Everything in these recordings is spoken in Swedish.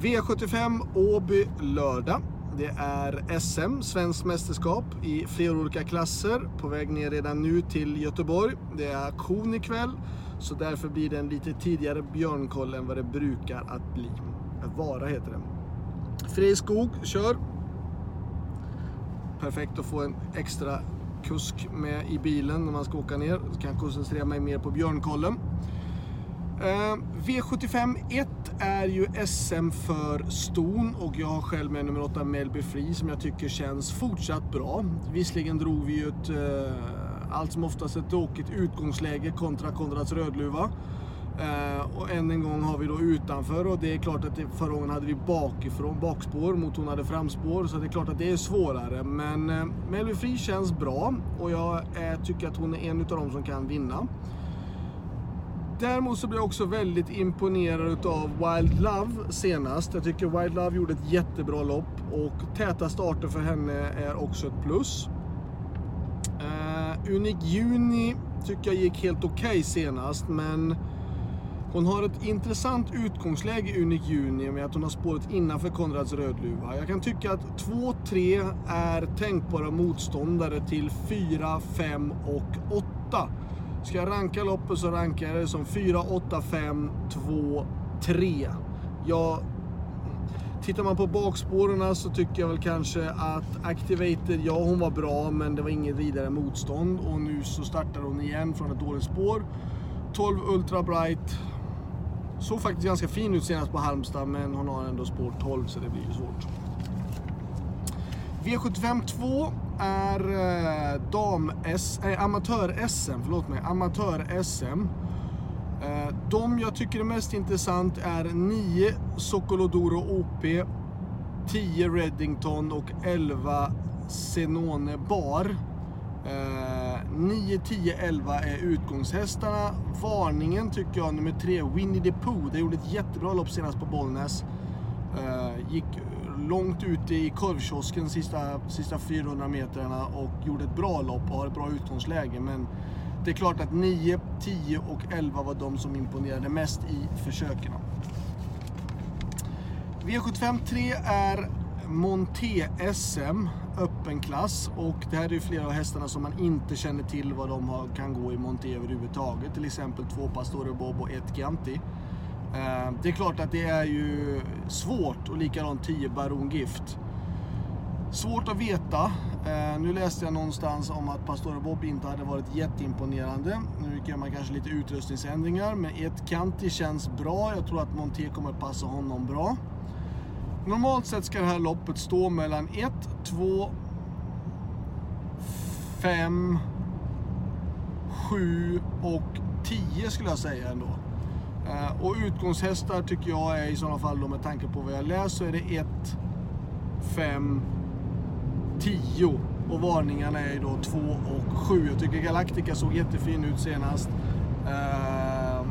V75 Åby lördag. Det är SM, svenskt mästerskap, i flera olika klasser. På väg ner redan nu till Göteborg. Det är auktion ikväll, så därför blir det en lite tidigare björnkoll än vad det brukar att bli. Vara heter det. Fredrik Skog kör. Perfekt att få en extra kusk med i bilen när man ska åka ner. Så kan jag koncentrera mig mer på björnkollen. Eh, V75 1 är ju SM för ston och jag har själv med nummer 8 Melby Free som jag tycker känns fortsatt bra. Visserligen drog vi ju ett eh, allt som oftast ett tråkigt utgångsläge kontra Konrads Rödluva. Uh, och än en gång har vi då utanför och det är klart att det, förra gången hade vi bakifrån bakspår mot hon hade framspår så det är klart att det är svårare. Men uh, Melby Free känns bra och jag uh, tycker att hon är en av dem som kan vinna. Däremot så blev jag också väldigt imponerad av Wild Love senast. Jag tycker Wild Love gjorde ett jättebra lopp och täta starter för henne är också ett plus. Eh, uh, Unik Juni tycker jag gick helt okej okay senast men hon har ett intressant utgångsläge i Unik Juni med att hon har spåret innanför Konrads Rödluva. Jag kan tycka att 2-3 är tänkbara motståndare till 4, 5 och 8. Ska jag ranka loppet så rankar jag det som 4, 8, 5, 2, 3. Jag, tittar man på bakspåren så tycker jag väl kanske att Activated, ja hon var bra men det var inget vidare motstånd. Och nu så startar hon igen från ett dåligt spår. 12 Ultra Bright. Såg faktiskt ganska fin ut senast på Halmstad men hon har ändå spår 12 så det blir ju svårt. V75 2 är eh, dam-S, äh, eh, amatör-SM, förlåt mig, amatör-SM. Eh, de jag tycker är mest intressant är 9 Sokolodoro OP, 10 Reddington och 11 Zenone Bar. 9, 10, 11 är utgångshästarna. Varningen tycker jag nummer 3, Winnie the Pooh. Det gjorde ett jättebra lopp senast på Bollnäs. Eh, gick långt ute i korvkiosken sista, sista 400 metrarna och gjorde ett bra lopp och har ett bra utgångsläge. Men det är klart att 9, 10 och 11 var de som imponerade mest i försöken. V75 3 är Monté SM, öppen klass. Och det här är ju flera av hästarna som man inte känner till vad de har, kan gå i Monté överhuvudtaget. Till exempel två Pastore Bob och ett Ganti. Eh, det är klart att det är ju svårt och likadant 10 Baron Gift. Svårt att veta. Eh, nu läste jag någonstans om att Pastore Bob inte hade varit jätteimponerande. Nu gör man kanske lite utrustningsändringar, men ett Kanti känns bra. Jag tror att Monté kommer passa honom bra. Normalt sett ska det här loppet stå mellan 1, 2, 5, 7 och 10 skulle jag säga ändå. Eh, och utgångshästar tycker jag är i sådana fall då med tanke på vad jag läst så är det 1, 5, 10 och varningarna är då 2 och 7. Jag tycker Galactica såg jättefin ut senast. Eh,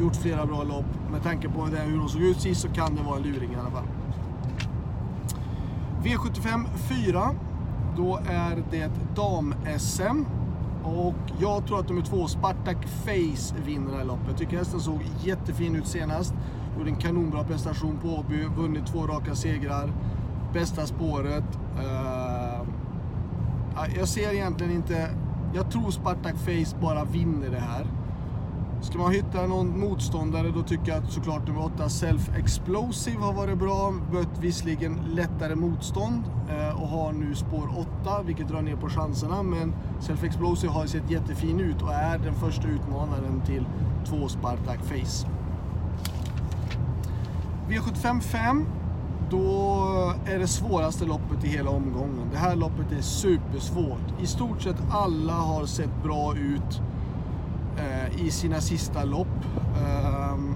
gjort flera bra lopp. Med tanke på hur de såg ut sist så kan det vara en luring i alla fall. V75 4. Då är det dam-SM. Och jag tror att nummer två, Spartak Face, vinner det här loppet. Jag tycker hästen såg jättefin ut senast. Gjorde en kanonbra prestation på Åby, vunnit två raka segrar. Bästa spåret. Uh, jag ser egentligen inte... Jag tror Spartak Face bara vinner det här. Ska man hitta någon motståndare då tycker jag att såklart nummer 8 Self Explosive har varit bra. Mött visserligen lättare motstånd eh, och har nu spår 8 vilket drar ner på chanserna. Men Self Explosive har sett jättefin ut och är den första utmanaren till 2 Spartak Face. V75 5 då är det svåraste loppet i hela omgången. Det här loppet är supersvårt. I stort sett alla har sett bra ut Eh, i sina sista lopp. Ehm,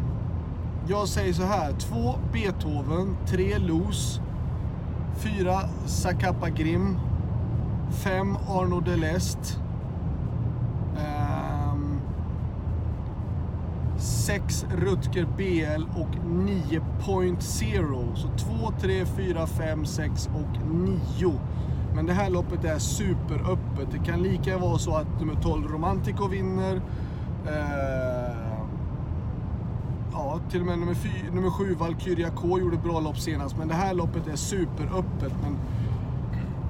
jag säger så här, 2 Beethoven, 3 Los, 4 Zacapa Grim, 5 Arno Delest, ehm, 6 Rutger BL och 9.0. Så 2, 3, 4, 5, 6 och 9. Men det här loppet är superöppet det kan lika vara så att nummer 12 Romantico vinner. Eh, ja, till och med nummer, fy, nummer 7 Valkyria K gjorde bra lopp senast. Men det här loppet är superöppet. Men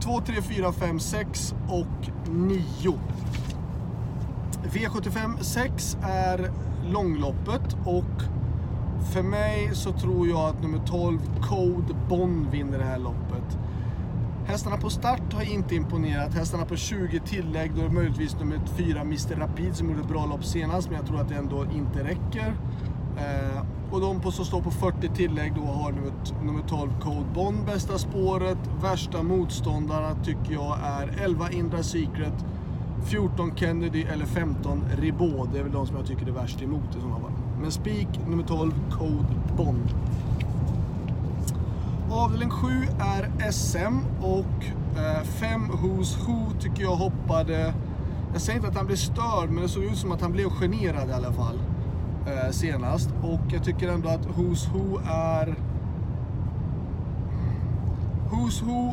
2, 3, 4, 5, 6 och 9. V75 6 är långloppet och för mig så tror jag att nummer 12 Code Bond vinner det här loppet. Hästarna på start har inte imponerat. Hästarna på 20 tillägg, då är det möjligtvis nummer 4 Mr Rapid som gjorde ett bra lopp senast, men jag tror att det ändå inte räcker. Eh, och de på, som står på 40 tillägg då har nummer, nummer 12 Code Bond bästa spåret. Värsta motståndarna tycker jag är 11 Indra Secret, 14 Kennedy eller 15 Ribot. Det är väl de som jag tycker är värst emot i sådana fall. Men spik nummer 12 Code Bond. Avdelning 7 är SM och 5 eh, Who's Who tycker jag hoppade... Jag säger inte att han blev störd, men det såg ut som att han blev generad i alla fall eh, senast. Och jag tycker ändå att Who's Who är... Who's Who,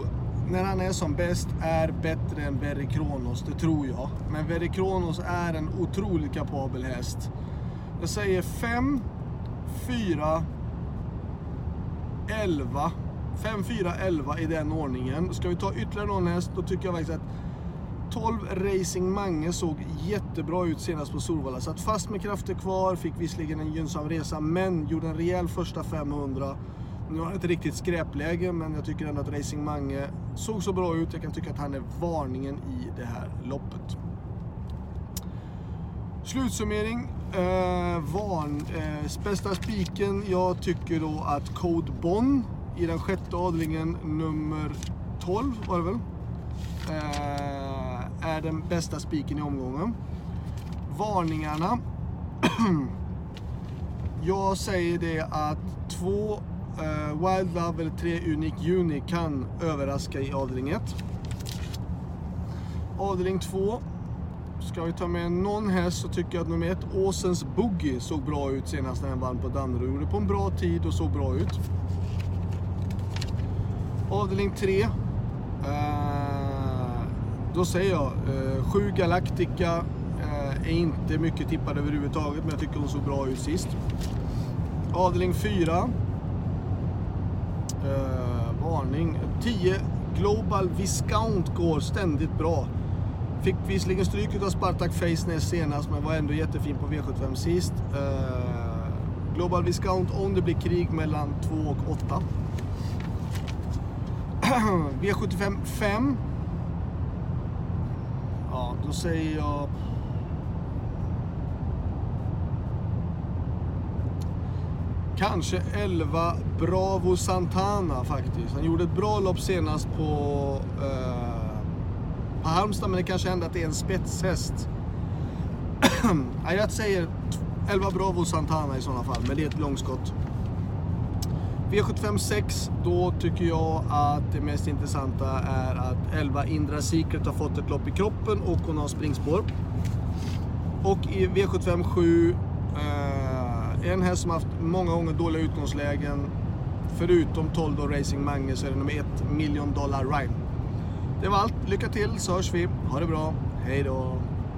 när han är som bäst, är bättre än Berry Kronos, det tror jag. Men Berry Kronos är en otroligt kapabel häst. Jag säger 5, 4, 11 5, 4, 11 i den ordningen. Ska vi ta ytterligare någon häst, då tycker jag faktiskt att 12 Racing Mange såg jättebra ut senast på Solvalla. Satt fast med krafter kvar, fick visserligen en gynnsam resa, men gjorde en rejäl första 500. Nu har han ett riktigt skräpläge, men jag tycker ändå att Racing Mange såg så bra ut. Jag kan tycka att han är varningen i det här loppet. Slutsummering. Eh, van, eh, bästa spiken, jag tycker då att Code Bonn i den sjätte avdelningen, nummer 12 var det väl, eh, är den bästa spiken i omgången. Varningarna. Jag säger det att två eh, Wild Love eller tre Unique Uni kan överraska i avdelning 1. Avdelning 2. Ska vi ta med någon häst så tycker jag att nummer 1, Åsens Boogie, såg bra ut senast när han vann på Danderyd. Gjorde på en bra tid och såg bra ut. Avdelning 3. Eh, då säger jag, eh, 7 Galactica eh, är inte mycket tippad överhuvudtaget, men jag tycker hon såg bra ut sist. Avdelning 4. Eh, varning. 10 Global Viscount går ständigt bra. Fick visserligen stryk av Spartak Faceness senast, men var ändå jättefin på V75 sist. Uh, Global Viscount om det blir krig mellan 2 och 8. V75 5. Ja, då säger jag... Kanske 11 Bravo Santana faktiskt. Han gjorde ett bra lopp senast på, Uh, på Halmstad, men det kanske händer att det är en spetshäst. jag säger 11 Bravo Santana i sådana fall, men det är ett långskott. V75 6, då tycker jag att det mest intressanta är att 11 Indra Secret har fått ett lopp i kroppen och hon har springspår. Och i V75 7, eh, en häst som haft många gånger dåliga utgångslägen. Förutom 12 då Racing Mange så är det nummer 1, Million Dollar Rhyme. Det var allt. Lycka till så hörs vi. Ha det bra. Hej då.